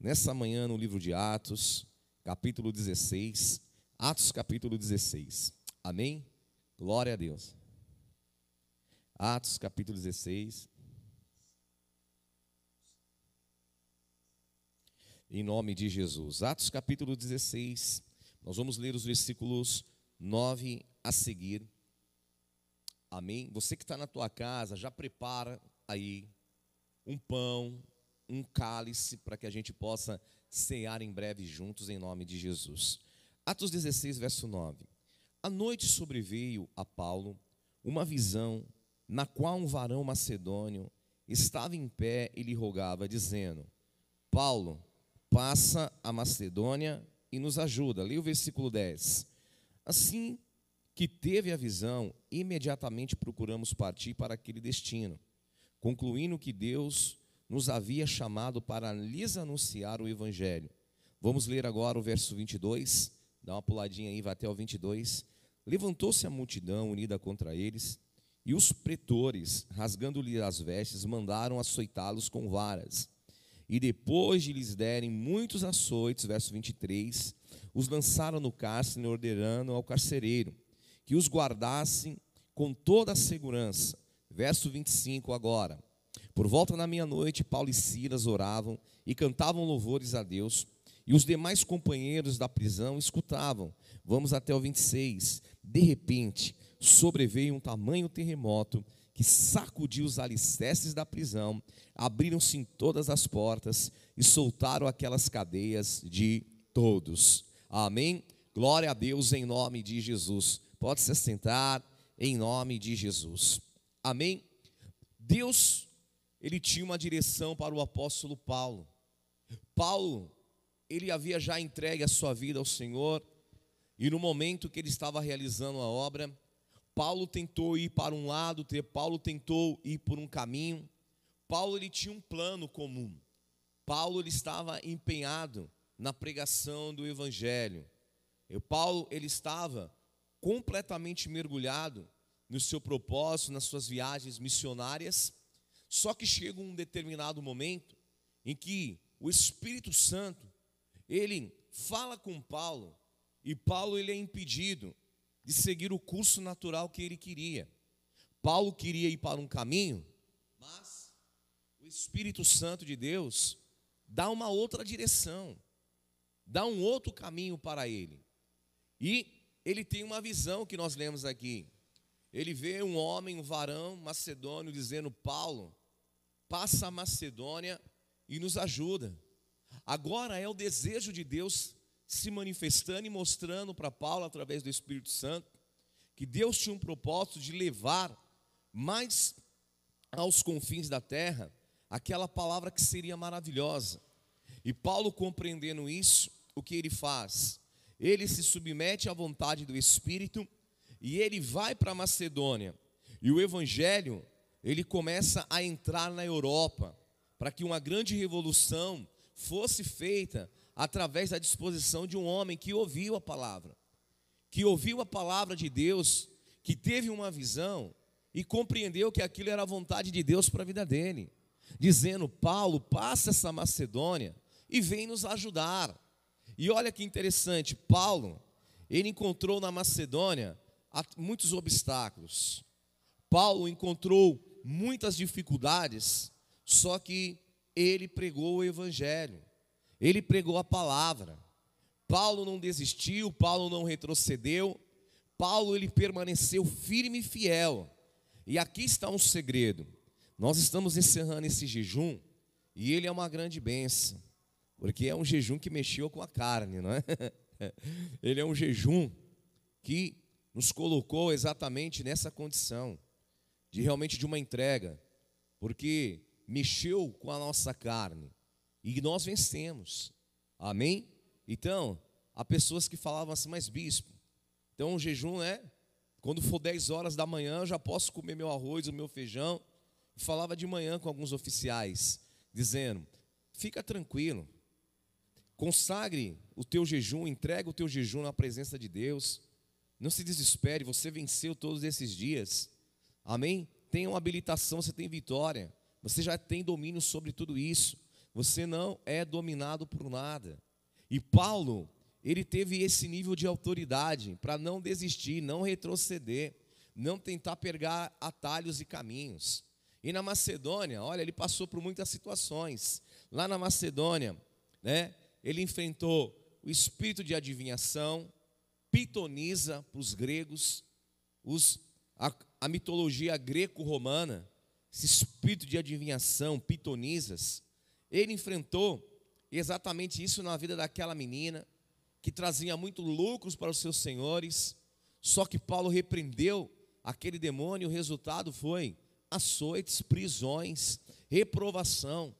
nessa manhã no livro de Atos, capítulo 16. Atos, capítulo 16. Amém? Glória a Deus. Atos, capítulo 16. Em nome de Jesus. Atos, capítulo 16. Nós vamos ler os versículos 9 a seguir. Amém? Você que está na tua casa, já prepara aí um pão, um cálice, para que a gente possa cear em breve juntos, em nome de Jesus. Atos 16, verso 9. À noite sobreveio a Paulo uma visão, na qual um varão macedônio estava em pé e lhe rogava, dizendo: Paulo, passa a Macedônia e nos ajuda. Leia o versículo 10. Assim que teve a visão, imediatamente procuramos partir para aquele destino, concluindo que Deus nos havia chamado para lhes anunciar o Evangelho. Vamos ler agora o verso 22, dá uma puladinha aí, vai até o 22. Levantou-se a multidão unida contra eles, e os pretores, rasgando-lhe as vestes, mandaram açoitá-los com varas. E depois de lhes derem muitos açoites, verso 23, os lançaram no cárcere, ordenando ao carcereiro que os guardassem com toda a segurança. Verso 25 agora. Por volta da meia-noite, Paulo e Silas oravam e cantavam louvores a Deus, e os demais companheiros da prisão escutavam. Vamos até o 26. De repente, sobreveio um tamanho terremoto que sacudiu os alicerces da prisão, abriram-se todas as portas e soltaram aquelas cadeias de todos. Amém? Glória a Deus em nome de Jesus. Pode se sentar em nome de Jesus. Amém? Deus ele tinha uma direção para o apóstolo Paulo. Paulo, ele havia já entregue a sua vida ao Senhor, e no momento que ele estava realizando a obra, Paulo tentou ir para um lado, Paulo tentou ir por um caminho. Paulo ele tinha um plano comum. Paulo ele estava empenhado na pregação do evangelho. E Paulo ele estava completamente mergulhado no seu propósito, nas suas viagens missionárias. Só que chega um determinado momento em que o Espírito Santo, ele fala com Paulo, e Paulo ele é impedido de seguir o curso natural que ele queria. Paulo queria ir para um caminho, mas o Espírito Santo de Deus dá uma outra direção, dá um outro caminho para ele. E ele tem uma visão que nós lemos aqui. Ele vê um homem, um varão macedônio, dizendo: Paulo, passa a Macedônia e nos ajuda. Agora é o desejo de Deus se manifestando e mostrando para Paulo, através do Espírito Santo, que Deus tinha um propósito de levar mais aos confins da terra aquela palavra que seria maravilhosa. E Paulo, compreendendo isso, o que ele faz? Ele se submete à vontade do Espírito e ele vai para Macedônia. E o Evangelho ele começa a entrar na Europa, para que uma grande revolução fosse feita através da disposição de um homem que ouviu a palavra, que ouviu a palavra de Deus, que teve uma visão e compreendeu que aquilo era a vontade de Deus para a vida dele, dizendo: Paulo, passa essa Macedônia e vem nos ajudar. E olha que interessante, Paulo, ele encontrou na Macedônia muitos obstáculos. Paulo encontrou muitas dificuldades, só que ele pregou o evangelho. Ele pregou a palavra. Paulo não desistiu, Paulo não retrocedeu. Paulo ele permaneceu firme e fiel. E aqui está um segredo. Nós estamos encerrando esse jejum e ele é uma grande benção, porque é um jejum que mexeu com a carne, não é? Ele é um jejum que nos colocou exatamente nessa condição de realmente de uma entrega, porque mexeu com a nossa carne e nós vencemos. Amém? Então, há pessoas que falavam assim, mas bispo, então o jejum é quando for 10 horas da manhã, eu já posso comer meu arroz, o meu feijão. falava de manhã com alguns oficiais, dizendo: fica tranquilo, consagre o teu jejum, entrega o teu jejum na presença de Deus. Não se desespere, você venceu todos esses dias. Amém? Tem uma habilitação, você tem vitória. Você já tem domínio sobre tudo isso. você não é dominado por nada. E Paulo, ele teve esse nível de autoridade para não desistir, não retroceder, não tentar pegar atalhos e caminhos. E na Macedônia, olha, ele passou por muitas situações. Lá na Macedônia, né, ele enfrentou o espírito de adivinhação, pitoniza para os gregos, os, a, mitologia greco-romana, esse espírito de adivinhação, pitonizas. Ele enfrentou exatamente isso na vida daquela menina, que trazia muito lucros para os seus senhores, só que Paulo repreendeu aquele demônio, o resultado foi açoites, prisões, reprovação,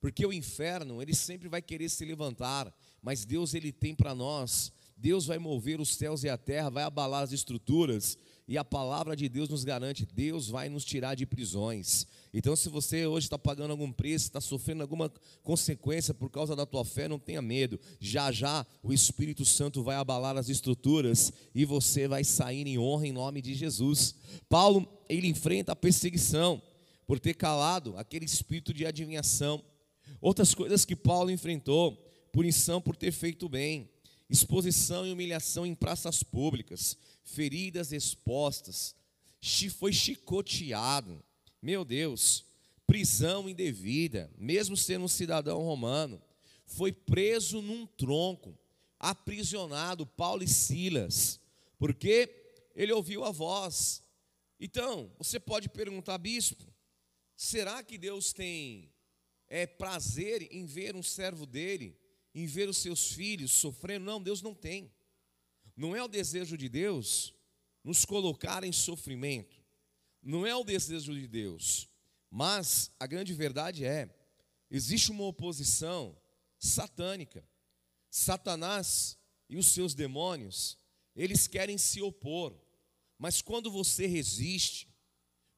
porque o inferno, ele sempre vai querer se levantar, mas Deus ele tem para nós, Deus vai mover os céus e a terra, vai abalar as estruturas, e a palavra de Deus nos garante: Deus vai nos tirar de prisões. Então, se você hoje está pagando algum preço, está sofrendo alguma consequência por causa da tua fé, não tenha medo. Já já o Espírito Santo vai abalar as estruturas e você vai sair em honra em nome de Jesus. Paulo, ele enfrenta a perseguição por ter calado aquele espírito de adivinhação. Outras coisas que Paulo enfrentou: punição por ter feito bem, exposição e humilhação em praças públicas feridas expostas, foi chicoteado, meu Deus, prisão indevida, mesmo sendo um cidadão romano, foi preso num tronco, aprisionado, Paulo e Silas, porque ele ouviu a voz. Então, você pode perguntar, bispo, será que Deus tem é, prazer em ver um servo dele, em ver os seus filhos sofrendo? Não, Deus não tem. Não é o desejo de Deus nos colocar em sofrimento. Não é o desejo de Deus. Mas a grande verdade é: existe uma oposição satânica. Satanás e os seus demônios, eles querem se opor. Mas quando você resiste,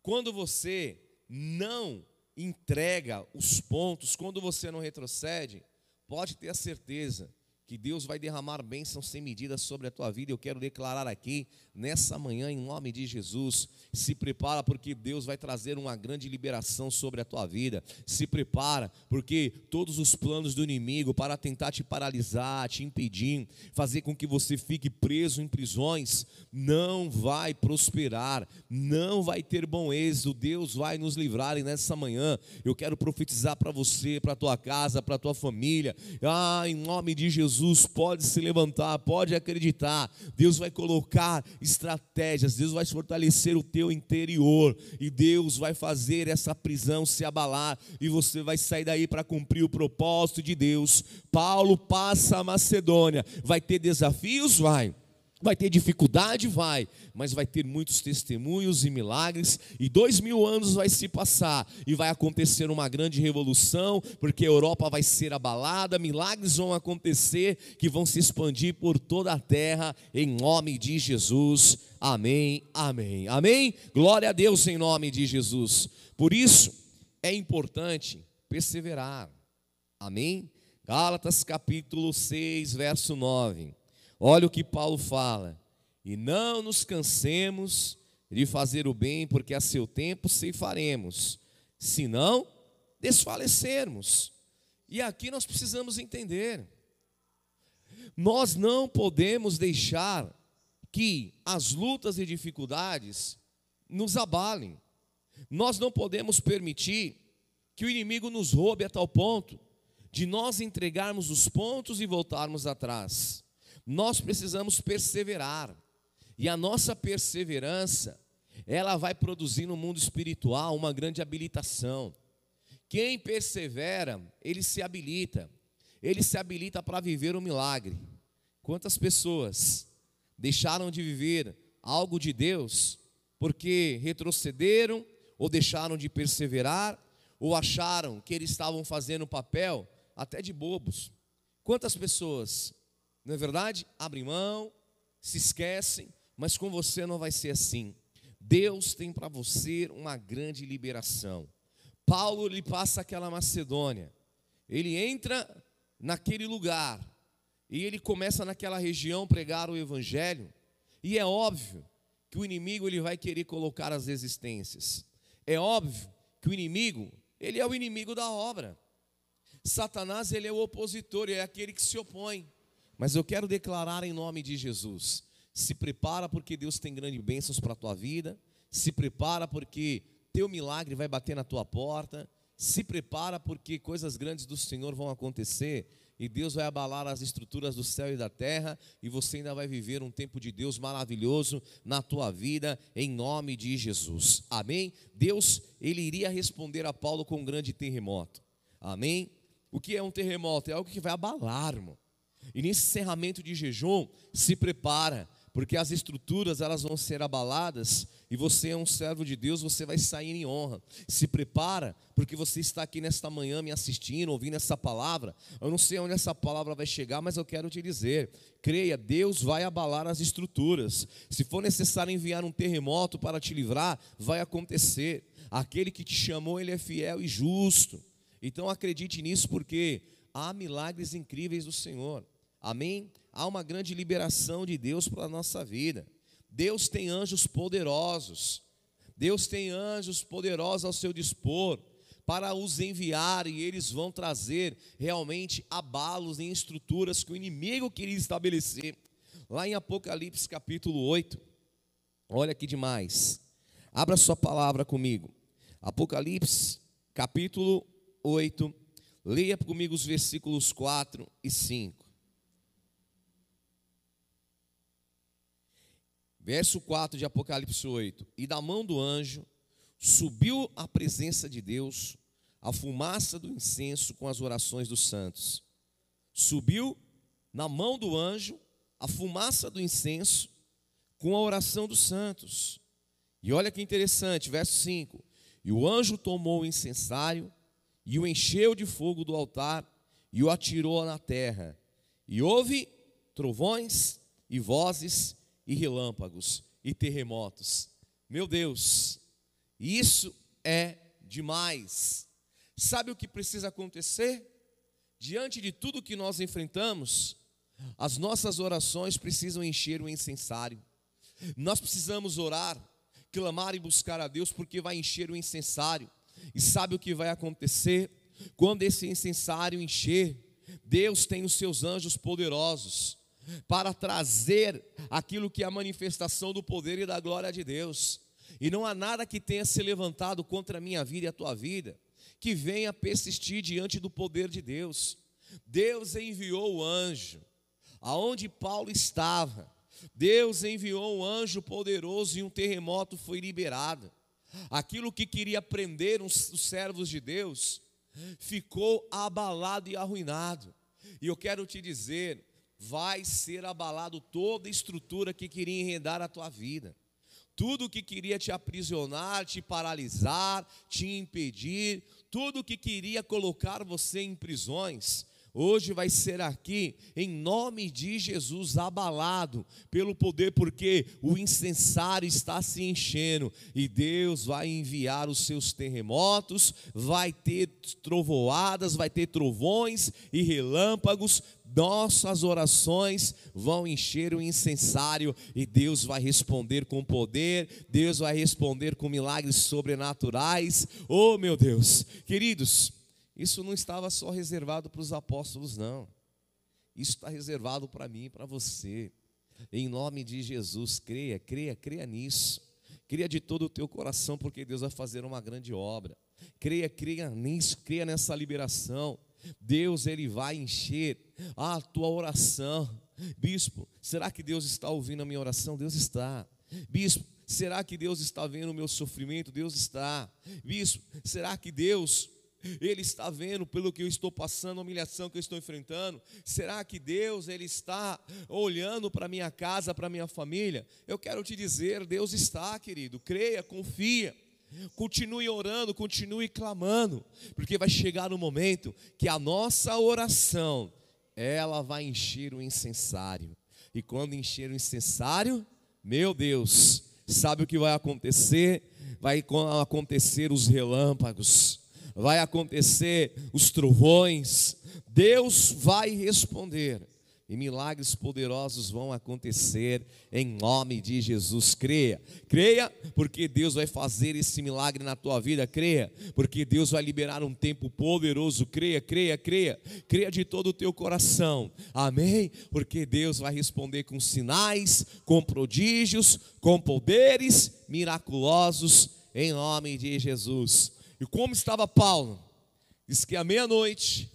quando você não entrega os pontos, quando você não retrocede, pode ter a certeza que Deus vai derramar bênçãos sem medida sobre a tua vida. Eu quero declarar aqui, nessa manhã, em nome de Jesus. Se prepara, porque Deus vai trazer uma grande liberação sobre a tua vida. Se prepara, porque todos os planos do inimigo para tentar te paralisar, te impedir, fazer com que você fique preso em prisões, não vai prosperar, não vai ter bom êxito. Deus vai nos livrar. E nessa manhã, eu quero profetizar para você, para tua casa, para tua família. Ah, em nome de Jesus Jesus pode se levantar, pode acreditar. Deus vai colocar estratégias, Deus vai fortalecer o teu interior e Deus vai fazer essa prisão se abalar e você vai sair daí para cumprir o propósito de Deus. Paulo passa a Macedônia, vai ter desafios, vai. Vai ter dificuldade? Vai, mas vai ter muitos testemunhos e milagres, e dois mil anos vai se passar, e vai acontecer uma grande revolução, porque a Europa vai ser abalada, milagres vão acontecer, que vão se expandir por toda a terra, em nome de Jesus. Amém, amém, amém. Glória a Deus em nome de Jesus. Por isso, é importante perseverar, amém. Gálatas capítulo 6, verso 9. Olha o que Paulo fala: e não nos cansemos de fazer o bem, porque a seu tempo ceifaremos, senão desfalecermos. E aqui nós precisamos entender: nós não podemos deixar que as lutas e dificuldades nos abalem, nós não podemos permitir que o inimigo nos roube a tal ponto de nós entregarmos os pontos e voltarmos atrás. Nós precisamos perseverar. E a nossa perseverança, ela vai produzir no mundo espiritual uma grande habilitação. Quem persevera, ele se habilita. Ele se habilita para viver o um milagre. Quantas pessoas deixaram de viver algo de Deus porque retrocederam ou deixaram de perseverar ou acharam que eles estavam fazendo o papel até de bobos? Quantas pessoas não é verdade? Abrem mão, se esquecem, mas com você não vai ser assim. Deus tem para você uma grande liberação. Paulo lhe passa aquela Macedônia. Ele entra naquele lugar e ele começa naquela região pregar o evangelho. E é óbvio que o inimigo ele vai querer colocar as resistências. É óbvio que o inimigo, ele é o inimigo da obra. Satanás, ele é o opositor, é aquele que se opõe. Mas eu quero declarar em nome de Jesus: se prepara porque Deus tem grandes bênçãos para a tua vida, se prepara porque teu milagre vai bater na tua porta, se prepara porque coisas grandes do Senhor vão acontecer e Deus vai abalar as estruturas do céu e da terra, e você ainda vai viver um tempo de Deus maravilhoso na tua vida, em nome de Jesus. Amém? Deus, ele iria responder a Paulo com um grande terremoto. Amém? O que é um terremoto? É algo que vai abalar, irmão. E nesse encerramento de jejum, se prepara, porque as estruturas elas vão ser abaladas e você é um servo de Deus, você vai sair em honra. Se prepara, porque você está aqui nesta manhã me assistindo, ouvindo essa palavra. Eu não sei onde essa palavra vai chegar, mas eu quero te dizer: creia, Deus vai abalar as estruturas. Se for necessário enviar um terremoto para te livrar, vai acontecer. Aquele que te chamou, ele é fiel e justo. Então acredite nisso, porque há milagres incríveis do Senhor. Amém? Há uma grande liberação de Deus para a nossa vida. Deus tem anjos poderosos. Deus tem anjos poderosos ao seu dispor para os enviar e eles vão trazer realmente abalos em estruturas que o inimigo queria estabelecer. Lá em Apocalipse capítulo 8, olha que demais. Abra sua palavra comigo. Apocalipse capítulo 8, leia comigo os versículos 4 e 5. Verso 4 de Apocalipse 8: E da mão do anjo subiu à presença de Deus a fumaça do incenso com as orações dos santos. Subiu na mão do anjo a fumaça do incenso com a oração dos santos. E olha que interessante, verso 5: E o anjo tomou o incensário e o encheu de fogo do altar e o atirou na terra. E houve trovões e vozes e relâmpagos e terremotos. Meu Deus, isso é demais. Sabe o que precisa acontecer? Diante de tudo que nós enfrentamos, as nossas orações precisam encher o incensário. Nós precisamos orar, clamar e buscar a Deus, porque vai encher o incensário. E sabe o que vai acontecer? Quando esse incensário encher, Deus tem os seus anjos poderosos para trazer aquilo que é a manifestação do poder e da glória de Deus. E não há nada que tenha se levantado contra a minha vida e a tua vida que venha persistir diante do poder de Deus. Deus enviou o anjo aonde Paulo estava. Deus enviou um anjo poderoso e um terremoto foi liberado. Aquilo que queria prender os servos de Deus ficou abalado e arruinado. E eu quero te dizer, vai ser abalado toda estrutura que queria enredar a tua vida. Tudo que queria te aprisionar, te paralisar, te impedir, tudo que queria colocar você em prisões, hoje vai ser aqui, em nome de Jesus, abalado pelo poder, porque o incensário está se enchendo e Deus vai enviar os seus terremotos, vai ter trovoadas, vai ter trovões e relâmpagos nossas orações vão encher o incensário e Deus vai responder com poder, Deus vai responder com milagres sobrenaturais. Oh, meu Deus, queridos, isso não estava só reservado para os apóstolos, não. Isso está reservado para mim e para você. Em nome de Jesus, creia, creia, creia nisso. Creia de todo o teu coração, porque Deus vai fazer uma grande obra. Creia, creia nisso, creia nessa liberação. Deus ele vai encher a tua oração. Bispo, será que Deus está ouvindo a minha oração? Deus está. Bispo, será que Deus está vendo o meu sofrimento? Deus está. Bispo, será que Deus ele está vendo pelo que eu estou passando, a humilhação que eu estou enfrentando? Será que Deus ele está olhando para minha casa, para minha família? Eu quero te dizer, Deus está, querido. Creia, confia. Continue orando, continue clamando, porque vai chegar um momento que a nossa oração, ela vai encher o incensário. E quando encher o incensário, meu Deus, sabe o que vai acontecer? Vai acontecer os relâmpagos, vai acontecer os trovões. Deus vai responder. E milagres poderosos vão acontecer em nome de Jesus. Creia, creia, porque Deus vai fazer esse milagre na tua vida. Creia, porque Deus vai liberar um tempo poderoso. Creia, creia, creia, creia de todo o teu coração. Amém? Porque Deus vai responder com sinais, com prodígios, com poderes miraculosos em nome de Jesus. E como estava Paulo? Diz que à meia-noite,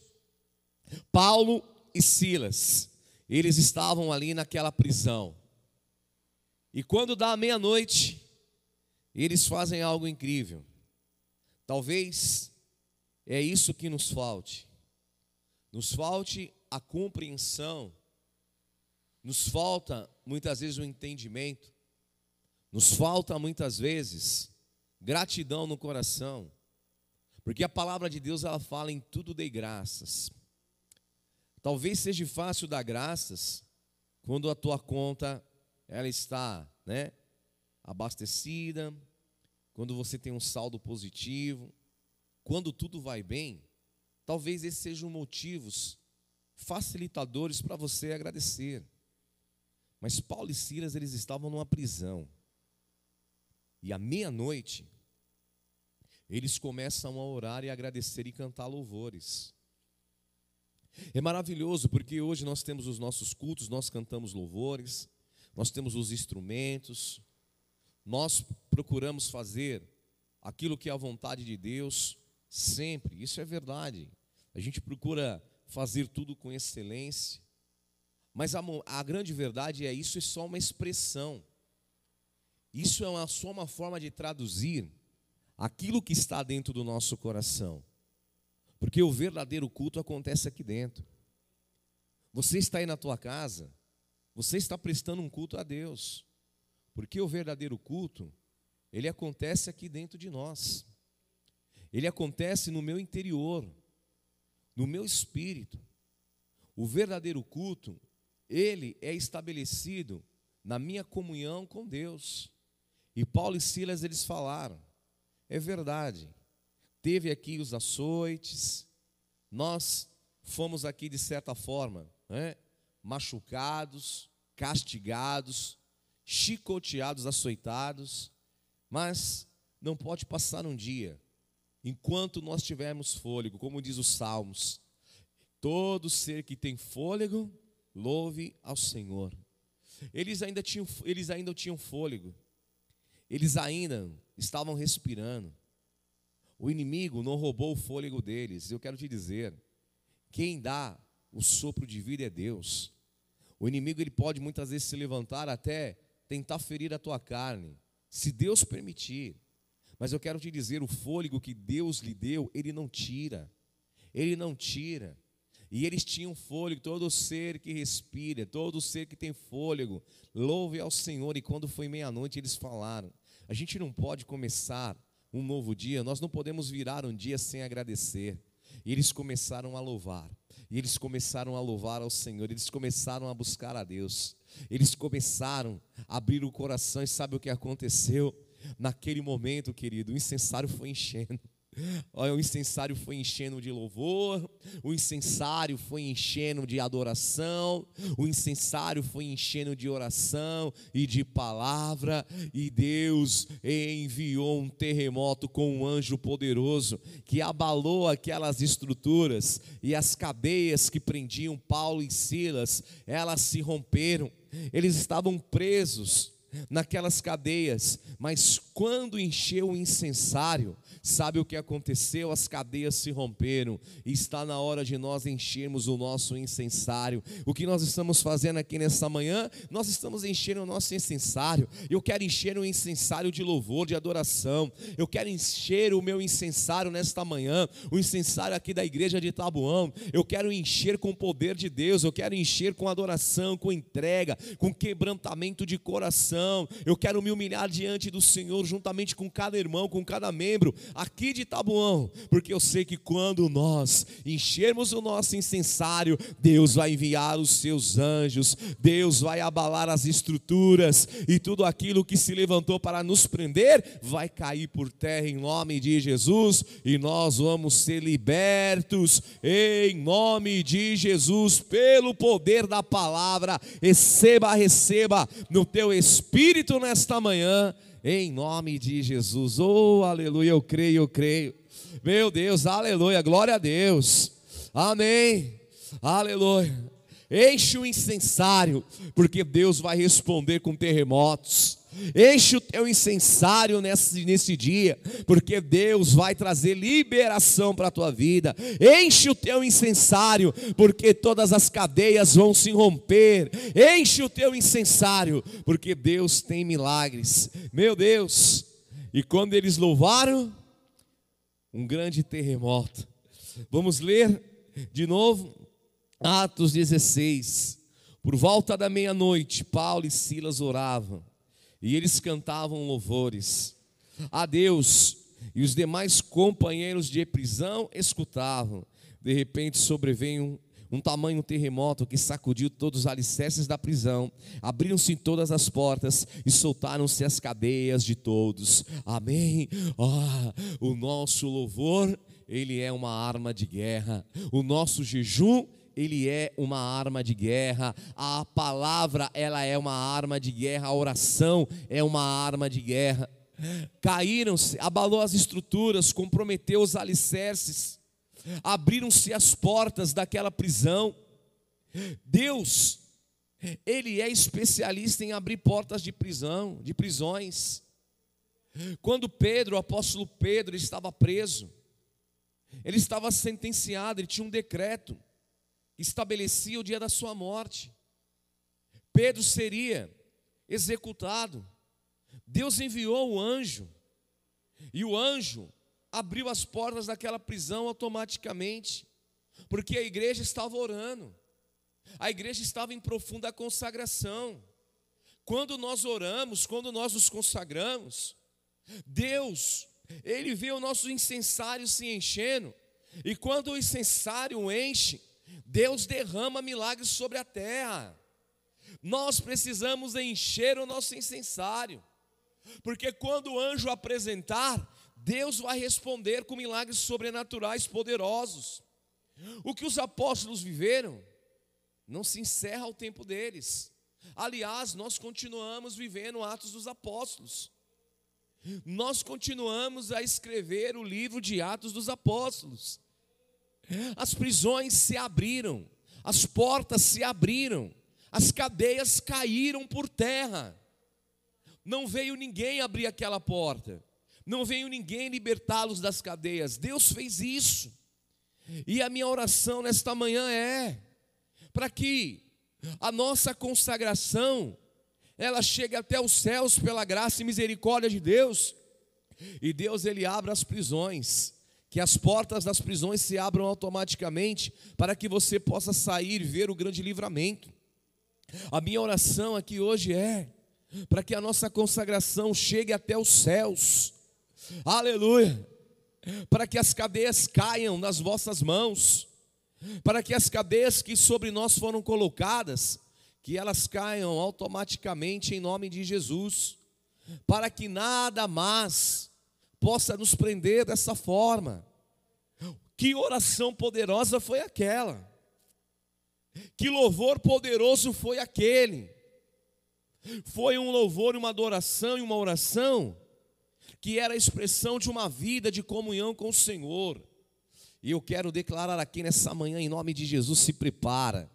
Paulo e Silas eles estavam ali naquela prisão. E quando dá meia-noite, eles fazem algo incrível. Talvez é isso que nos falte. Nos falte a compreensão, nos falta muitas vezes o entendimento, nos falta muitas vezes gratidão no coração, porque a palavra de Deus ela fala em tudo dei graças. Talvez seja fácil dar graças quando a tua conta ela está, né, abastecida, quando você tem um saldo positivo, quando tudo vai bem. Talvez esses sejam motivos facilitadores para você agradecer. Mas Paulo e Silas eles estavam numa prisão. E à meia-noite eles começam a orar e agradecer e cantar louvores. É maravilhoso porque hoje nós temos os nossos cultos, nós cantamos louvores, nós temos os instrumentos, nós procuramos fazer aquilo que é a vontade de Deus sempre, isso é verdade. A gente procura fazer tudo com excelência, mas a, a grande verdade é isso é só uma expressão. Isso é uma, só uma forma de traduzir aquilo que está dentro do nosso coração. Porque o verdadeiro culto acontece aqui dentro. Você está aí na tua casa, você está prestando um culto a Deus. Porque o verdadeiro culto, ele acontece aqui dentro de nós. Ele acontece no meu interior, no meu espírito. O verdadeiro culto, ele é estabelecido na minha comunhão com Deus. E Paulo e Silas eles falaram: é verdade teve aqui os açoites, nós fomos aqui de certa forma né, machucados, castigados, chicoteados, açoitados, mas não pode passar um dia enquanto nós tivermos fôlego, como diz os Salmos. Todo ser que tem fôlego, louve ao Senhor. Eles ainda tinham, eles ainda tinham fôlego. Eles ainda estavam respirando. O inimigo não roubou o fôlego deles. Eu quero te dizer, quem dá o sopro de vida é Deus. O inimigo ele pode muitas vezes se levantar até tentar ferir a tua carne, se Deus permitir. Mas eu quero te dizer, o fôlego que Deus lhe deu, ele não tira. Ele não tira. E eles tinham fôlego, todo ser que respira, todo ser que tem fôlego, louve ao Senhor. E quando foi meia-noite, eles falaram: a gente não pode começar um novo dia, nós não podemos virar um dia sem agradecer. E eles começaram a louvar. E eles começaram a louvar ao Senhor, eles começaram a buscar a Deus. Eles começaram a abrir o coração e sabe o que aconteceu? Naquele momento, querido, o incensário foi enchendo. Olha, o incensário foi enchendo de louvor, o incensário foi enchendo de adoração, o incensário foi enchendo de oração e de palavra, e Deus enviou um terremoto com um anjo poderoso que abalou aquelas estruturas e as cadeias que prendiam Paulo e Silas, elas se romperam. Eles estavam presos naquelas cadeias, mas quando encheu o incensário, sabe o que aconteceu? As cadeias se romperam, e está na hora de nós enchermos o nosso incensário. O que nós estamos fazendo aqui nessa manhã? Nós estamos enchendo o nosso incensário. Eu quero encher um incensário de louvor, de adoração. Eu quero encher o meu incensário nesta manhã, o incensário aqui da igreja de Tabuão. Eu quero encher com o poder de Deus, eu quero encher com adoração, com entrega, com quebrantamento de coração oração. Eu quero me humilhar diante do Senhor, juntamente com cada irmão, com cada membro aqui de Tabuão, porque eu sei que quando nós enchermos o nosso incensário, Deus vai enviar os seus anjos, Deus vai abalar as estruturas e tudo aquilo que se levantou para nos prender vai cair por terra em nome de Jesus e nós vamos ser libertos em nome de Jesus pelo poder da palavra. Receba, receba no teu espírito nesta manhã, em nome de Jesus. Oh, aleluia, eu creio, eu creio. Meu Deus, aleluia, glória a Deus. Amém. Aleluia. Enche o incensário, porque Deus vai responder com terremotos. Enche o teu incensário nesse, nesse dia, porque Deus vai trazer liberação para a tua vida. Enche o teu incensário, porque todas as cadeias vão se romper. Enche o teu incensário, porque Deus tem milagres. Meu Deus! E quando eles louvaram, um grande terremoto. Vamos ler de novo Atos 16. Por volta da meia-noite, Paulo e Silas oravam e eles cantavam louvores a Deus, e os demais companheiros de prisão escutavam. De repente sobreveio um, um tamanho terremoto que sacudiu todos os alicerces da prisão, abriram-se todas as portas e soltaram-se as cadeias de todos. Amém. Ah, o nosso louvor, ele é uma arma de guerra. O nosso jejum ele é uma arma de guerra, a palavra ela é uma arma de guerra, a oração é uma arma de guerra. Caíram-se, abalou as estruturas, comprometeu os alicerces, abriram-se as portas daquela prisão. Deus, ele é especialista em abrir portas de prisão, de prisões. Quando Pedro, o apóstolo Pedro, estava preso, ele estava sentenciado, ele tinha um decreto estabelecia o dia da sua morte. Pedro seria executado. Deus enviou o anjo, e o anjo abriu as portas daquela prisão automaticamente, porque a igreja estava orando, a igreja estava em profunda consagração. Quando nós oramos, quando nós nos consagramos, Deus, Ele vê o nosso incensário se enchendo, e quando o incensário enche, Deus derrama milagres sobre a terra. Nós precisamos encher o nosso incensário, porque quando o anjo apresentar, Deus vai responder com milagres sobrenaturais poderosos. O que os apóstolos viveram não se encerra ao tempo deles. Aliás, nós continuamos vivendo Atos dos Apóstolos. Nós continuamos a escrever o livro de Atos dos Apóstolos. As prisões se abriram, as portas se abriram, as cadeias caíram por terra. Não veio ninguém abrir aquela porta, não veio ninguém libertá-los das cadeias. Deus fez isso. E a minha oração nesta manhã é para que a nossa consagração ela chegue até os céus pela graça e misericórdia de Deus. E Deus ele abra as prisões que as portas das prisões se abram automaticamente para que você possa sair e ver o grande livramento. A minha oração aqui hoje é para que a nossa consagração chegue até os céus. Aleluia! Para que as cadeias caiam nas vossas mãos, para que as cadeias que sobre nós foram colocadas, que elas caiam automaticamente em nome de Jesus, para que nada mais possa nos prender dessa forma. Que oração poderosa foi aquela? Que louvor poderoso foi aquele? Foi um louvor, uma adoração e uma oração que era a expressão de uma vida de comunhão com o Senhor. E eu quero declarar aqui nessa manhã, em nome de Jesus, se prepara.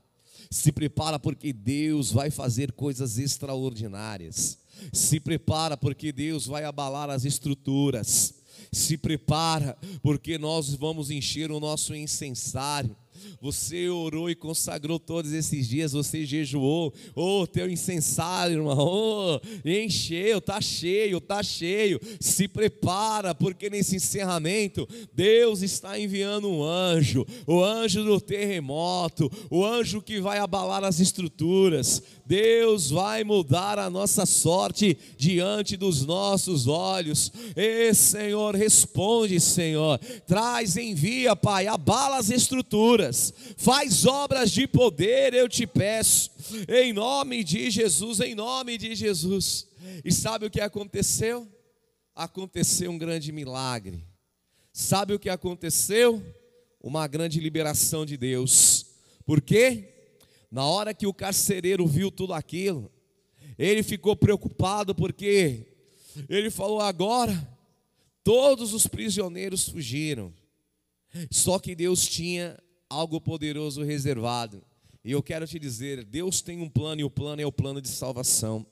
Se prepara porque Deus vai fazer coisas extraordinárias. Se prepara porque Deus vai abalar as estruturas. Se prepara porque nós vamos encher o nosso incensário. Você orou e consagrou todos esses dias, você jejuou. Oh, teu incensário, irmão. Oh, encheu, tá cheio, tá cheio. Se prepara, porque nesse encerramento Deus está enviando um anjo, o anjo do terremoto, o anjo que vai abalar as estruturas. Deus vai mudar a nossa sorte diante dos nossos olhos. E Senhor, responde, Senhor. Traz, envia, Pai, abala as estruturas. Faz obras de poder, eu te peço. Em nome de Jesus, em nome de Jesus. E sabe o que aconteceu? Aconteceu um grande milagre. Sabe o que aconteceu? Uma grande liberação de Deus. Por quê? Na hora que o carcereiro viu tudo aquilo, ele ficou preocupado porque ele falou: agora todos os prisioneiros fugiram. Só que Deus tinha algo poderoso reservado. E eu quero te dizer: Deus tem um plano e o plano é o plano de salvação.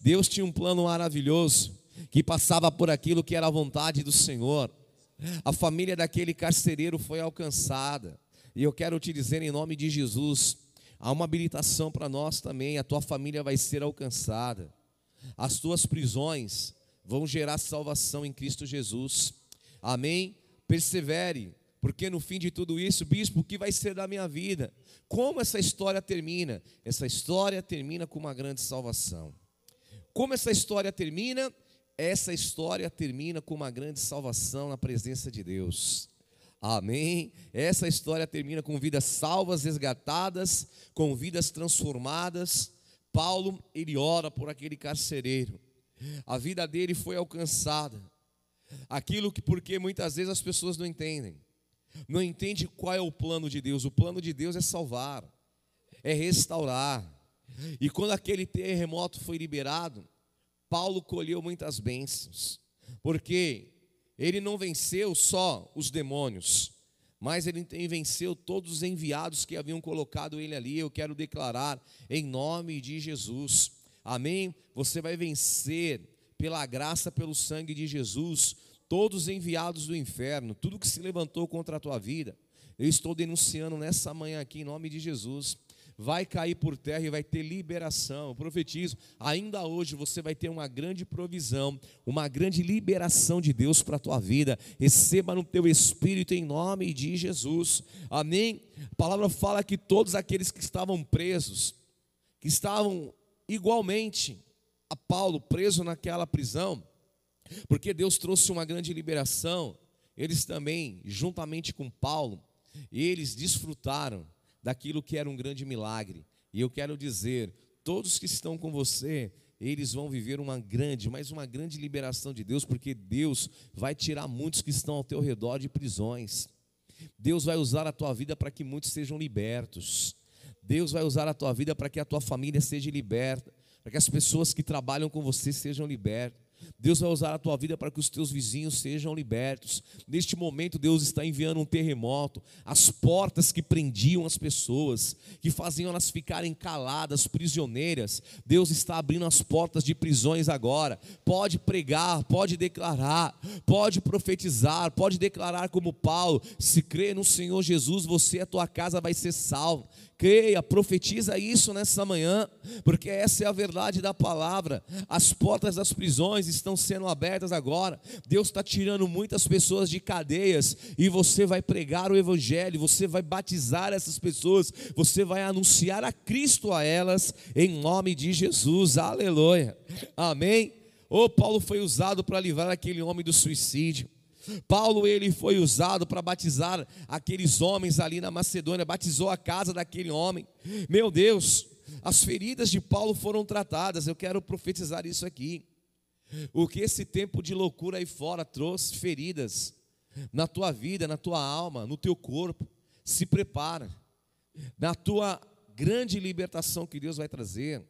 Deus tinha um plano maravilhoso que passava por aquilo que era a vontade do Senhor. A família daquele carcereiro foi alcançada. E eu quero te dizer em nome de Jesus, há uma habilitação para nós também, a tua família vai ser alcançada. As tuas prisões vão gerar salvação em Cristo Jesus. Amém? Persevere, porque no fim de tudo isso, bispo, o que vai ser da minha vida? Como essa história termina? Essa história termina com uma grande salvação. Como essa história termina? Essa história termina com uma grande salvação na presença de Deus. Amém. Essa história termina com vidas salvas, resgatadas, com vidas transformadas. Paulo, ele ora por aquele carcereiro. A vida dele foi alcançada. Aquilo que porque muitas vezes as pessoas não entendem. Não entende qual é o plano de Deus. O plano de Deus é salvar, é restaurar. E quando aquele terremoto foi liberado, Paulo colheu muitas bênçãos. Porque ele não venceu só os demônios, mas ele venceu todos os enviados que haviam colocado ele ali. Eu quero declarar em nome de Jesus. Amém? Você vai vencer pela graça, pelo sangue de Jesus, todos os enviados do inferno, tudo que se levantou contra a tua vida. Eu estou denunciando nessa manhã aqui em nome de Jesus vai cair por terra e vai ter liberação. Eu profetizo, ainda hoje você vai ter uma grande provisão, uma grande liberação de Deus para a tua vida. Receba no teu espírito em nome de Jesus. Amém. A palavra fala que todos aqueles que estavam presos, que estavam igualmente a Paulo preso naquela prisão, porque Deus trouxe uma grande liberação, eles também, juntamente com Paulo, eles desfrutaram daquilo que era um grande milagre. E eu quero dizer, todos que estão com você, eles vão viver uma grande, mas uma grande liberação de Deus, porque Deus vai tirar muitos que estão ao teu redor de prisões. Deus vai usar a tua vida para que muitos sejam libertos. Deus vai usar a tua vida para que a tua família seja liberta, para que as pessoas que trabalham com você sejam libertas. Deus vai usar a tua vida para que os teus vizinhos sejam libertos. Neste momento, Deus está enviando um terremoto. As portas que prendiam as pessoas, que faziam elas ficarem caladas, prisioneiras, Deus está abrindo as portas de prisões agora. Pode pregar, pode declarar, pode profetizar, pode declarar como Paulo: se crê no Senhor Jesus, você e a tua casa vai ser salvo creia, profetiza isso nessa manhã, porque essa é a verdade da palavra. As portas das prisões estão sendo abertas agora. Deus está tirando muitas pessoas de cadeias e você vai pregar o Evangelho, você vai batizar essas pessoas, você vai anunciar a Cristo a elas, em nome de Jesus. Aleluia. Amém. O Paulo foi usado para livrar aquele homem do suicídio. Paulo ele foi usado para batizar aqueles homens ali na Macedônia, batizou a casa daquele homem. Meu Deus, as feridas de Paulo foram tratadas. Eu quero profetizar isso aqui. O que esse tempo de loucura aí fora trouxe feridas na tua vida, na tua alma, no teu corpo. Se prepara. Na tua grande libertação que Deus vai trazer,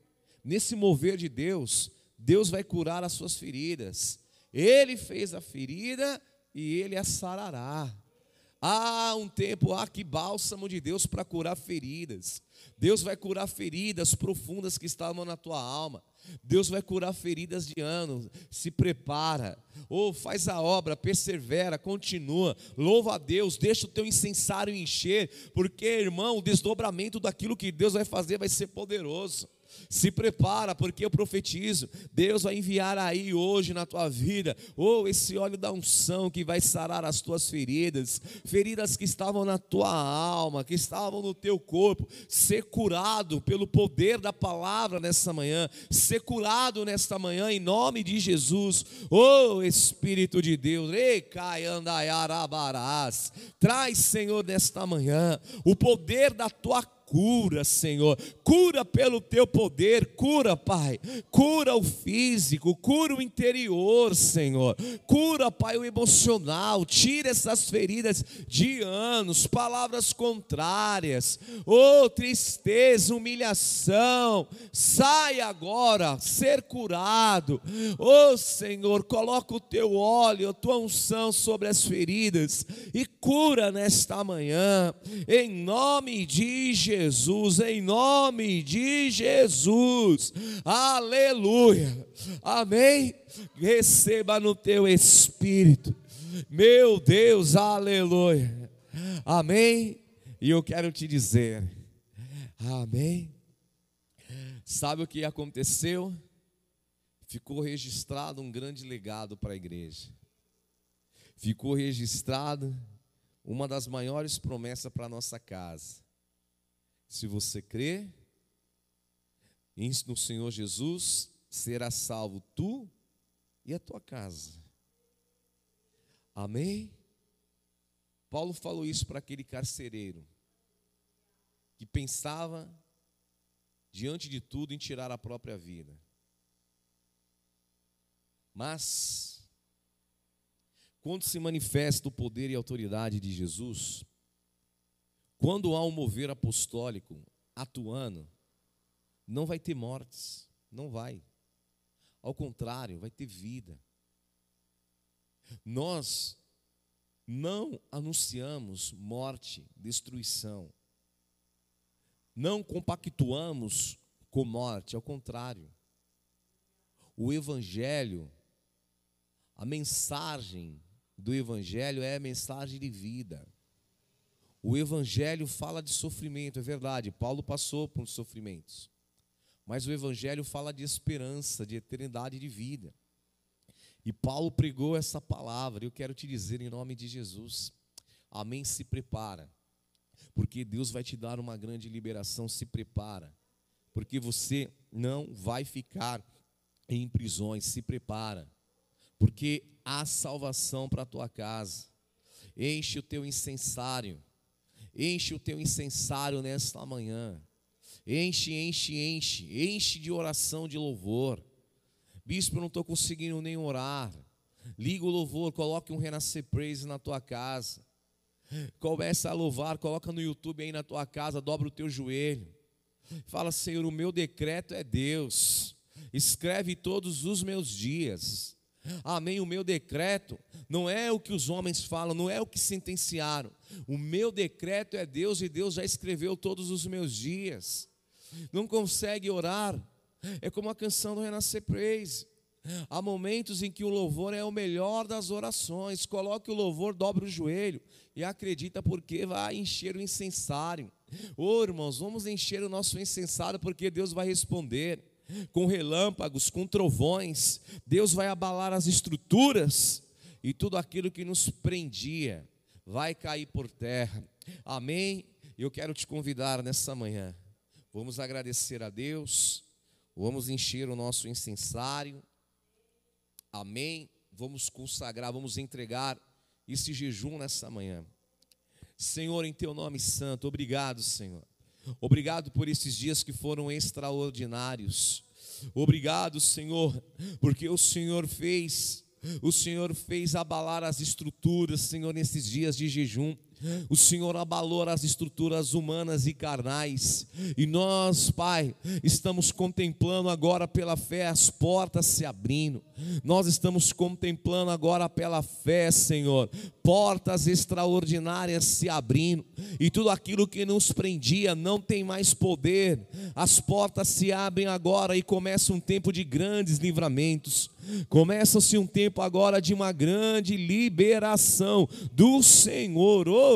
nesse mover de Deus, Deus vai curar as suas feridas. Ele fez a ferida e ele a sarará. Há um tempo, há que bálsamo de Deus para curar feridas. Deus vai curar feridas profundas que estavam na tua alma. Deus vai curar feridas de anos. Se prepara. Ou oh, faz a obra, persevera, continua. Louva a Deus, deixa o teu incensário encher, porque, irmão, o desdobramento daquilo que Deus vai fazer vai ser poderoso. Se prepara, porque eu profetizo. Deus vai enviar aí hoje na tua vida, ou oh, esse óleo da unção que vai sarar as tuas feridas, feridas que estavam na tua alma, que estavam no teu corpo, ser curado pelo poder da palavra nessa manhã, ser curado nesta manhã em nome de Jesus. Oh Espírito de Deus, traz, Senhor, nesta manhã o poder da tua cura, Senhor. Cura pelo teu poder, cura, Pai. Cura o físico, cura o interior, Senhor. Cura, Pai, o emocional. Tira essas feridas de anos, palavras contrárias. Oh, tristeza, humilhação. Sai agora, ser curado. Oh, Senhor, coloca o teu óleo, a tua unção sobre as feridas e cura nesta manhã. Em nome de Jesus Jesus, em nome de Jesus, aleluia, amém. Receba no teu espírito, meu Deus, aleluia, amém. E eu quero te dizer, amém. Sabe o que aconteceu? Ficou registrado um grande legado para a igreja. Ficou registrado uma das maiores promessas para a nossa casa. Se você crê no Senhor Jesus, será salvo tu e a tua casa. Amém? Paulo falou isso para aquele carcereiro que pensava, diante de tudo, em tirar a própria vida. Mas, quando se manifesta o poder e autoridade de Jesus, quando há um mover apostólico atuando, não vai ter mortes, não vai. Ao contrário, vai ter vida. Nós não anunciamos morte, destruição. Não compactuamos com morte, ao contrário. O Evangelho, a mensagem do Evangelho é a mensagem de vida. O Evangelho fala de sofrimento, é verdade, Paulo passou por sofrimentos. Mas o Evangelho fala de esperança, de eternidade de vida. E Paulo pregou essa palavra, eu quero te dizer em nome de Jesus. Amém. Se prepara, porque Deus vai te dar uma grande liberação. Se prepara, porque você não vai ficar em prisões. Se prepara, porque há salvação para a tua casa. Enche o teu incensário Enche o teu incensário nesta manhã. Enche, enche, enche. Enche de oração, de louvor. Bispo, eu não estou conseguindo nem orar. Liga o louvor, coloque um Renascer Praise na tua casa. Começa a louvar, coloca no YouTube aí na tua casa, dobra o teu joelho. Fala, Senhor, o meu decreto é Deus. Escreve todos os meus dias. Amém. O meu decreto não é o que os homens falam, não é o que sentenciaram. O meu decreto é Deus e Deus já escreveu todos os meus dias. Não consegue orar. É como a canção do Renascer Praise. Há momentos em que o louvor é o melhor das orações. Coloque o louvor, dobre o joelho e acredita porque vai encher o incensário. Ô oh, irmãos, vamos encher o nosso incensário porque Deus vai responder com relâmpagos, com trovões. Deus vai abalar as estruturas e tudo aquilo que nos prendia vai cair por terra. Amém? Eu quero te convidar nessa manhã. Vamos agradecer a Deus, vamos encher o nosso incensário. Amém? Vamos consagrar, vamos entregar esse jejum nessa manhã. Senhor, em teu nome santo, obrigado, Senhor. Obrigado por esses dias que foram extraordinários. Obrigado, Senhor, porque o Senhor fez O Senhor fez abalar as estruturas, Senhor, nesses dias de jejum. O Senhor abalou as estruturas humanas e carnais. E nós, Pai, estamos contemplando agora pela fé as portas se abrindo. Nós estamos contemplando agora pela fé, Senhor, portas extraordinárias se abrindo. E tudo aquilo que nos prendia não tem mais poder. As portas se abrem agora e começa um tempo de grandes livramentos. Começa-se um tempo agora de uma grande liberação do Senhor. Oh,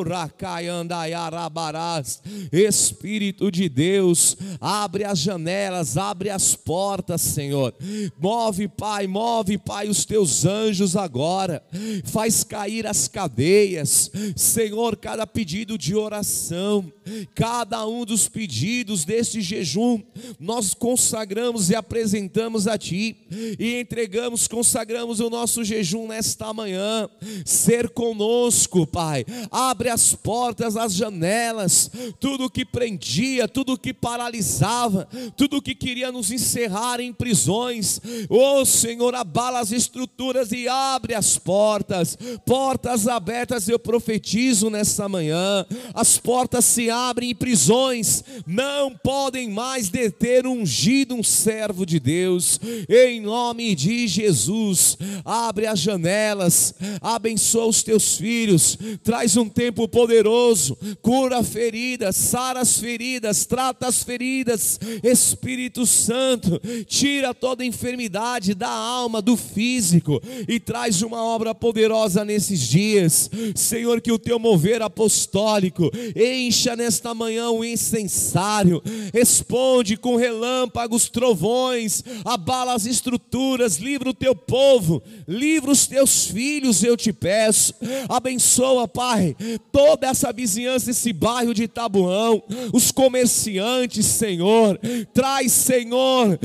Espírito de Deus, abre as janelas, abre as portas, Senhor. Move, Pai, move, Pai, os teus anjos agora. Faz cair as cadeias. Senhor, cada pedido de oração, cada um dos pedidos deste jejum, nós consagramos e apresentamos a Ti e entregamos consagramos o nosso jejum nesta manhã. Ser conosco, Pai. Abre as portas, as janelas, tudo que prendia, tudo que paralisava, tudo que queria nos encerrar em prisões. Oh Senhor, abala as estruturas e abre as portas. Portas abertas eu profetizo nesta manhã. As portas se abrem em prisões não podem mais deter ungido, um servo de Deus. Em nome de Jesus, abre as janelas, abençoa os teus filhos, traz um tempo poderoso, cura feridas, sara as feridas, trata as feridas, Espírito Santo, tira toda enfermidade da alma, do físico e traz uma obra poderosa nesses dias, Senhor, que o teu mover apostólico encha nesta manhã o incensário, responde com relâmpagos, trovões, abala as estruturas, livra o teu povo, livra os teus filhos, eu te peço. Abençoa, Pai, toda essa vizinhança, esse bairro de Tabuão, os comerciantes, Senhor. Traz, Senhor,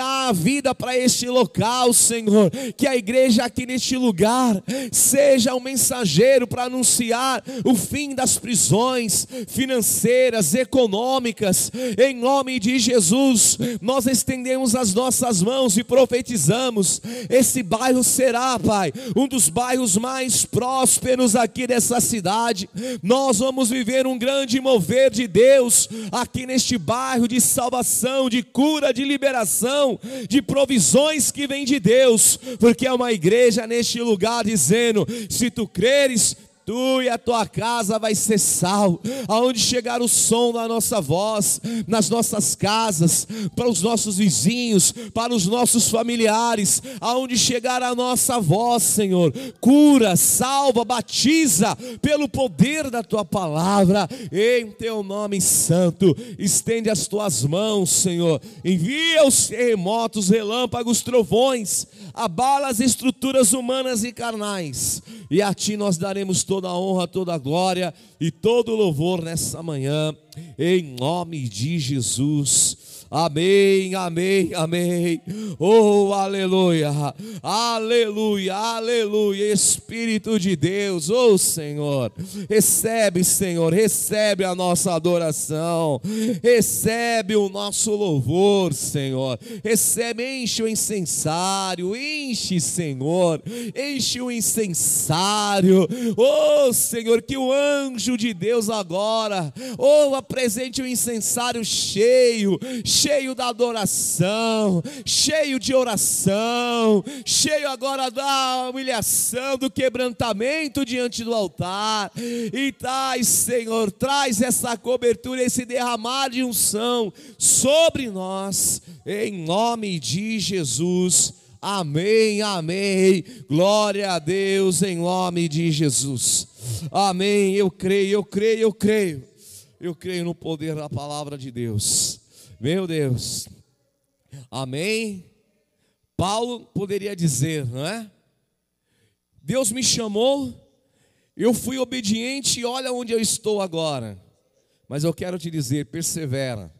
a vida para este local, Senhor. Que a igreja aqui neste lugar seja um mensageiro para anunciar o fim das prisões financeiras, econômicas. Em nome de Jesus, nós estendemos as nossas mãos e profetizamos esse bairro será, Pai, um dos bairros mais prósperos aqui dessa cidade. Nós vamos viver um grande mover de Deus aqui neste bairro de salvação, de cura, de liberação, de provisões que vem de Deus, porque é uma igreja neste lugar dizendo: se tu creres, tu e a tua casa vai ser sal. Aonde chegar o som da nossa voz, nas nossas casas, para os nossos vizinhos, para os nossos familiares, aonde chegar a nossa voz, Senhor, cura, salva, batiza pelo poder da tua palavra, em teu nome santo. Estende as tuas mãos, Senhor. Envia os terremotos, relâmpagos, trovões, abala as estruturas humanas e carnais, e a ti nós daremos toda a honra, toda a glória e todo o louvor nessa manhã, em nome de Jesus. Amém, amém, amém. Oh, aleluia, aleluia, aleluia. Espírito de Deus, oh Senhor, recebe, Senhor, recebe a nossa adoração, recebe o nosso louvor, Senhor. Recebe, enche o incensário, enche, Senhor, enche o incensário. Oh, Senhor, que o anjo de Deus agora, oh, apresente o incensário cheio, cheio cheio da adoração, cheio de oração, cheio agora da humilhação, do quebrantamento diante do altar. E traz, Senhor, traz essa cobertura, esse derramar de unção sobre nós, em nome de Jesus. Amém, amém. Glória a Deus em nome de Jesus. Amém. Eu creio, eu creio, eu creio. Eu creio no poder da palavra de Deus. Meu Deus. Amém. Paulo poderia dizer, não é? Deus me chamou, eu fui obediente e olha onde eu estou agora. Mas eu quero te dizer, persevera,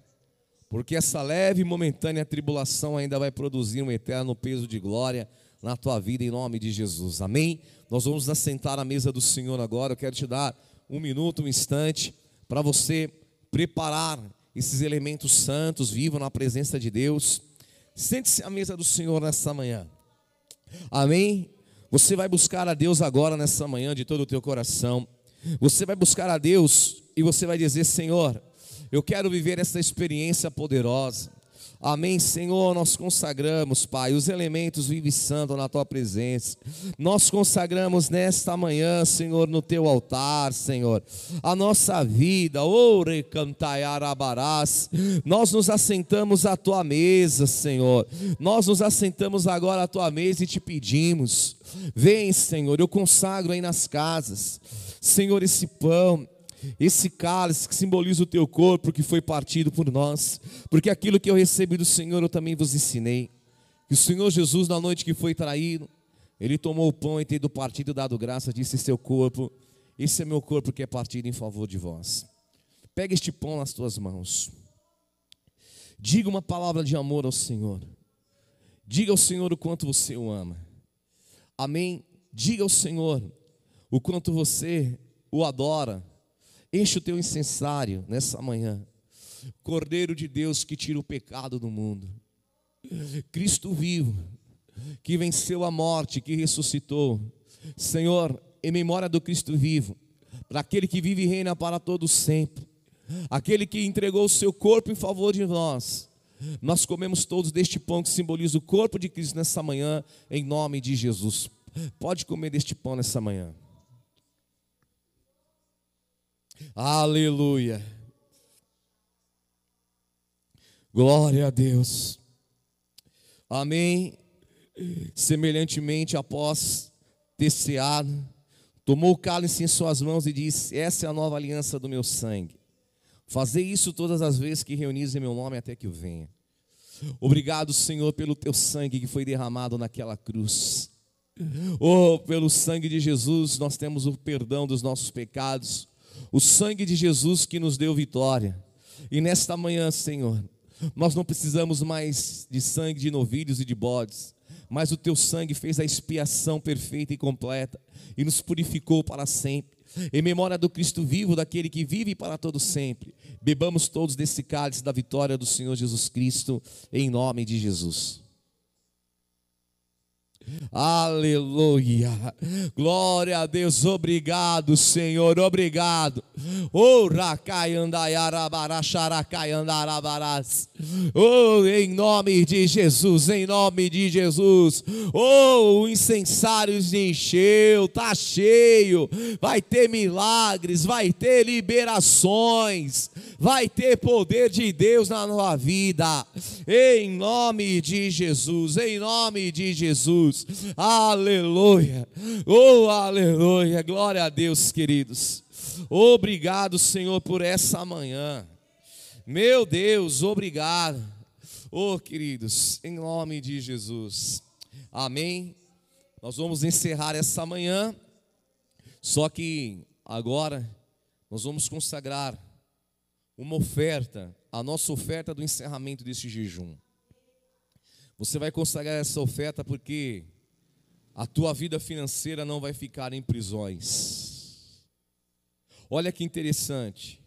porque essa leve e momentânea tribulação ainda vai produzir um eterno peso de glória na tua vida em nome de Jesus. Amém? Nós vamos assentar à mesa do Senhor agora. Eu quero te dar um minuto, um instante para você preparar esses elementos santos, vivam na presença de Deus. Sente-se à mesa do Senhor nessa manhã. Amém? Você vai buscar a Deus agora nessa manhã de todo o teu coração. Você vai buscar a Deus e você vai dizer: Senhor, eu quero viver essa experiência poderosa. Amém, Senhor, nós consagramos, Pai, os elementos vive santo na tua presença. Nós consagramos nesta manhã, Senhor, no teu altar, Senhor, a nossa vida. Ore cantaiarabarás. Nós nos assentamos à tua mesa, Senhor. Nós nos assentamos agora à tua mesa e te pedimos. Vem, Senhor, eu consagro aí nas casas. Senhor, esse pão, esse cálice que simboliza o teu corpo que foi partido por nós, porque aquilo que eu recebi do Senhor eu também vos ensinei. Que o Senhor Jesus, na noite que foi traído, ele tomou o pão e tendo partido, dado graça, disse: Seu corpo, esse é meu corpo que é partido em favor de vós. Pega este pão nas tuas mãos, diga uma palavra de amor ao Senhor, diga ao Senhor o quanto você o ama, amém. Diga ao Senhor o quanto você o adora, Enche o teu incensário nessa manhã. Cordeiro de Deus que tira o pecado do mundo. Cristo vivo, que venceu a morte, que ressuscitou. Senhor, em memória do Cristo vivo, para aquele que vive e reina para todos sempre, aquele que entregou o seu corpo em favor de nós. Nós comemos todos deste pão que simboliza o corpo de Cristo nessa manhã, em nome de Jesus. Pode comer deste pão nessa manhã. Aleluia. Glória a Deus. Amém. Semelhantemente, após ter ceado, tomou o cálice em suas mãos e disse: Essa é a nova aliança do meu sangue. Fazei isso todas as vezes que reunis em meu nome até que eu venha. Obrigado, Senhor, pelo teu sangue que foi derramado naquela cruz. Oh, pelo sangue de Jesus, nós temos o perdão dos nossos pecados o sangue de Jesus que nos deu vitória. E nesta manhã, Senhor, nós não precisamos mais de sangue de novilhos e de bodes, mas o teu sangue fez a expiação perfeita e completa e nos purificou para sempre. Em memória do Cristo vivo, daquele que vive para todo sempre, bebamos todos desse cálice da vitória do Senhor Jesus Cristo, em nome de Jesus. Aleluia. Glória a Deus. Obrigado, Senhor. Obrigado. Oh, em nome de Jesus, em nome de Jesus. Oh, o incensário se encheu, tá cheio. Vai ter milagres, vai ter liberações, vai ter poder de Deus na nossa vida. Em nome de Jesus, em nome de Jesus. Aleluia. Oh, aleluia. Glória a Deus, queridos. Obrigado, Senhor, por essa manhã. Meu Deus, obrigado. Oh, queridos, em nome de Jesus. Amém. Nós vamos encerrar essa manhã. Só que agora nós vamos consagrar uma oferta, a nossa oferta do encerramento deste jejum. Você vai consagrar essa oferta porque a tua vida financeira não vai ficar em prisões. Olha que interessante.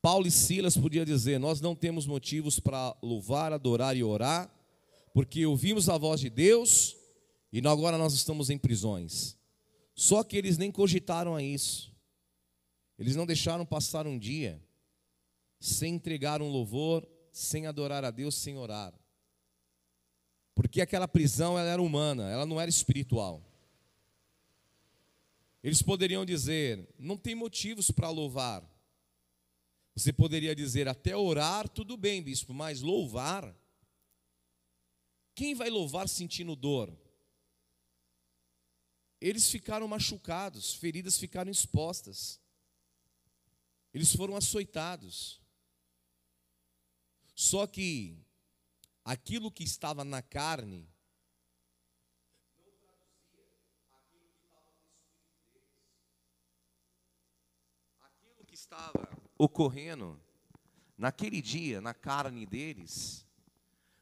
Paulo e Silas podiam dizer: Nós não temos motivos para louvar, adorar e orar, porque ouvimos a voz de Deus e agora nós estamos em prisões. Só que eles nem cogitaram a isso. Eles não deixaram passar um dia sem entregar um louvor, sem adorar a Deus, sem orar. Porque aquela prisão ela era humana, ela não era espiritual. Eles poderiam dizer: não tem motivos para louvar. Você poderia dizer: até orar, tudo bem, bispo, mas louvar? Quem vai louvar sentindo dor? Eles ficaram machucados, feridas ficaram expostas. Eles foram açoitados. Só que aquilo que estava na carne estava ocorrendo naquele dia, na carne deles,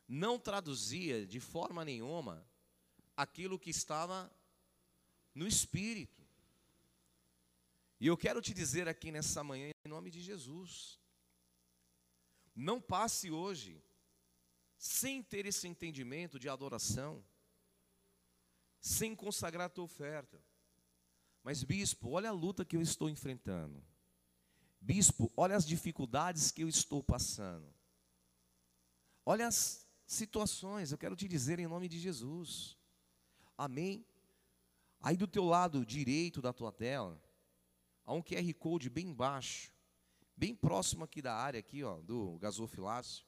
não traduzia de forma nenhuma aquilo que estava no espírito. E eu quero te dizer aqui nessa manhã, em nome de Jesus, não passe hoje sem ter esse entendimento de adoração, sem consagrar a tua oferta. Mas, bispo, olha a luta que eu estou enfrentando. Bispo, olha as dificuldades que eu estou passando. Olha as situações, eu quero te dizer em nome de Jesus. Amém? Aí do teu lado direito da tua tela, há um QR Code bem baixo, bem próximo aqui da área aqui, ó, do gasofilácio.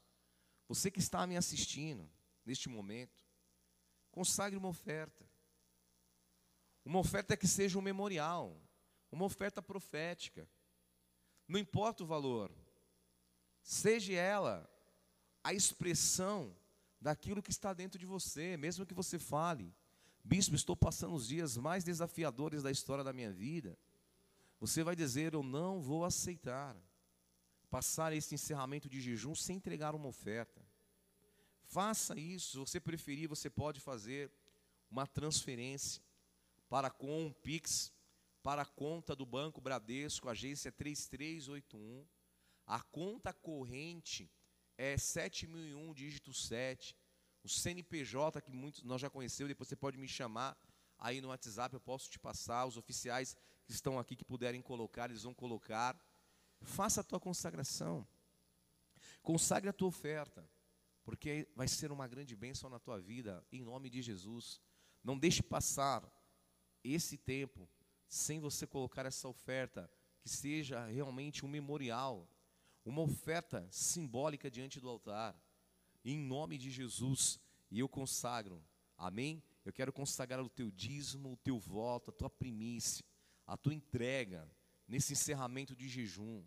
Você que está me assistindo neste momento, consagre uma oferta. Uma oferta que seja um memorial, uma oferta profética. Não importa o valor, seja ela a expressão daquilo que está dentro de você, mesmo que você fale, bispo, estou passando os dias mais desafiadores da história da minha vida. Você vai dizer, eu não vou aceitar passar esse encerramento de jejum sem entregar uma oferta. Faça isso, se você preferir, você pode fazer uma transferência para com um Pix, para a conta do Banco Bradesco, agência 3381. A conta corrente é 7001, dígito 7. O CNPJ, que muitos nós já conhecemos, depois você pode me chamar aí no WhatsApp, eu posso te passar. Os oficiais que estão aqui, que puderem colocar, eles vão colocar. Faça a tua consagração. Consagre a tua oferta, porque vai ser uma grande bênção na tua vida, em nome de Jesus. Não deixe passar esse tempo sem você colocar essa oferta que seja realmente um memorial, uma oferta simbólica diante do altar, em nome de Jesus, e eu consagro, amém? Eu quero consagrar o teu dízimo, o teu voto, a tua primícia, a tua entrega nesse encerramento de jejum.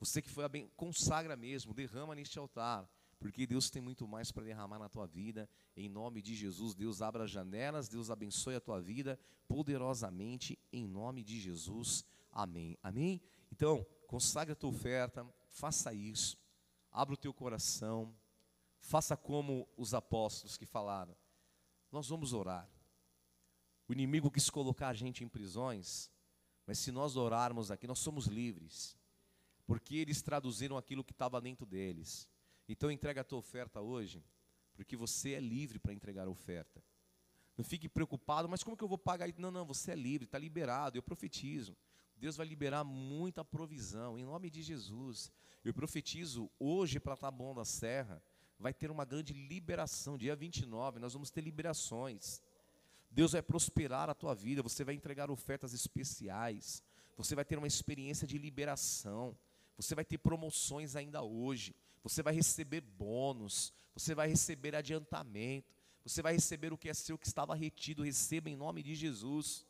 Você que foi bem, consagra mesmo, derrama neste altar porque Deus tem muito mais para derramar na tua vida. Em nome de Jesus, Deus abra as janelas, Deus abençoe a tua vida poderosamente, em nome de Jesus. Amém. Amém? Então, consagre a tua oferta, faça isso, abra o teu coração, faça como os apóstolos que falaram. Nós vamos orar. O inimigo quis colocar a gente em prisões, mas se nós orarmos aqui, nós somos livres, porque eles traduziram aquilo que estava dentro deles. Então entrega a tua oferta hoje, porque você é livre para entregar a oferta. Não fique preocupado, mas como que eu vou pagar? Não, não, você é livre, está liberado. Eu profetizo. Deus vai liberar muita provisão, em nome de Jesus. Eu profetizo hoje para Taboão da Serra, vai ter uma grande liberação. Dia 29, nós vamos ter liberações. Deus vai prosperar a tua vida, você vai entregar ofertas especiais, você vai ter uma experiência de liberação, você vai ter promoções ainda hoje você vai receber bônus, você vai receber adiantamento, você vai receber o que é seu que estava retido, receba em nome de Jesus.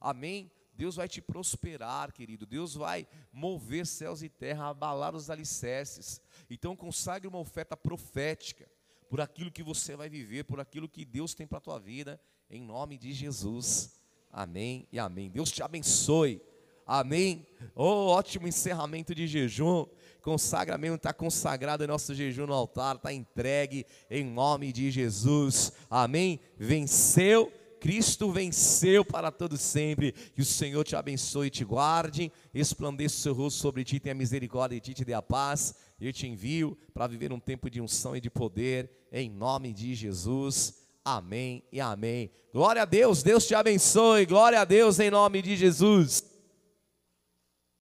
Amém? Deus vai te prosperar, querido. Deus vai mover céus e terra, abalar os alicerces. Então consagre uma oferta profética por aquilo que você vai viver, por aquilo que Deus tem para a tua vida, em nome de Jesus. Amém e amém. Deus te abençoe. Amém. Oh, ótimo encerramento de jejum. Consagra mesmo, está consagrado o nosso jejum no altar, está entregue em nome de Jesus. Amém. Venceu. Cristo venceu para todo sempre. Que o Senhor te abençoe e te guarde, esplandeça o seu rosto sobre ti, tenha misericórdia de ti, te dê a paz. Eu te envio para viver um tempo de unção e de poder, em nome de Jesus. Amém e amém. Glória a Deus, Deus te abençoe. Glória a Deus em nome de Jesus.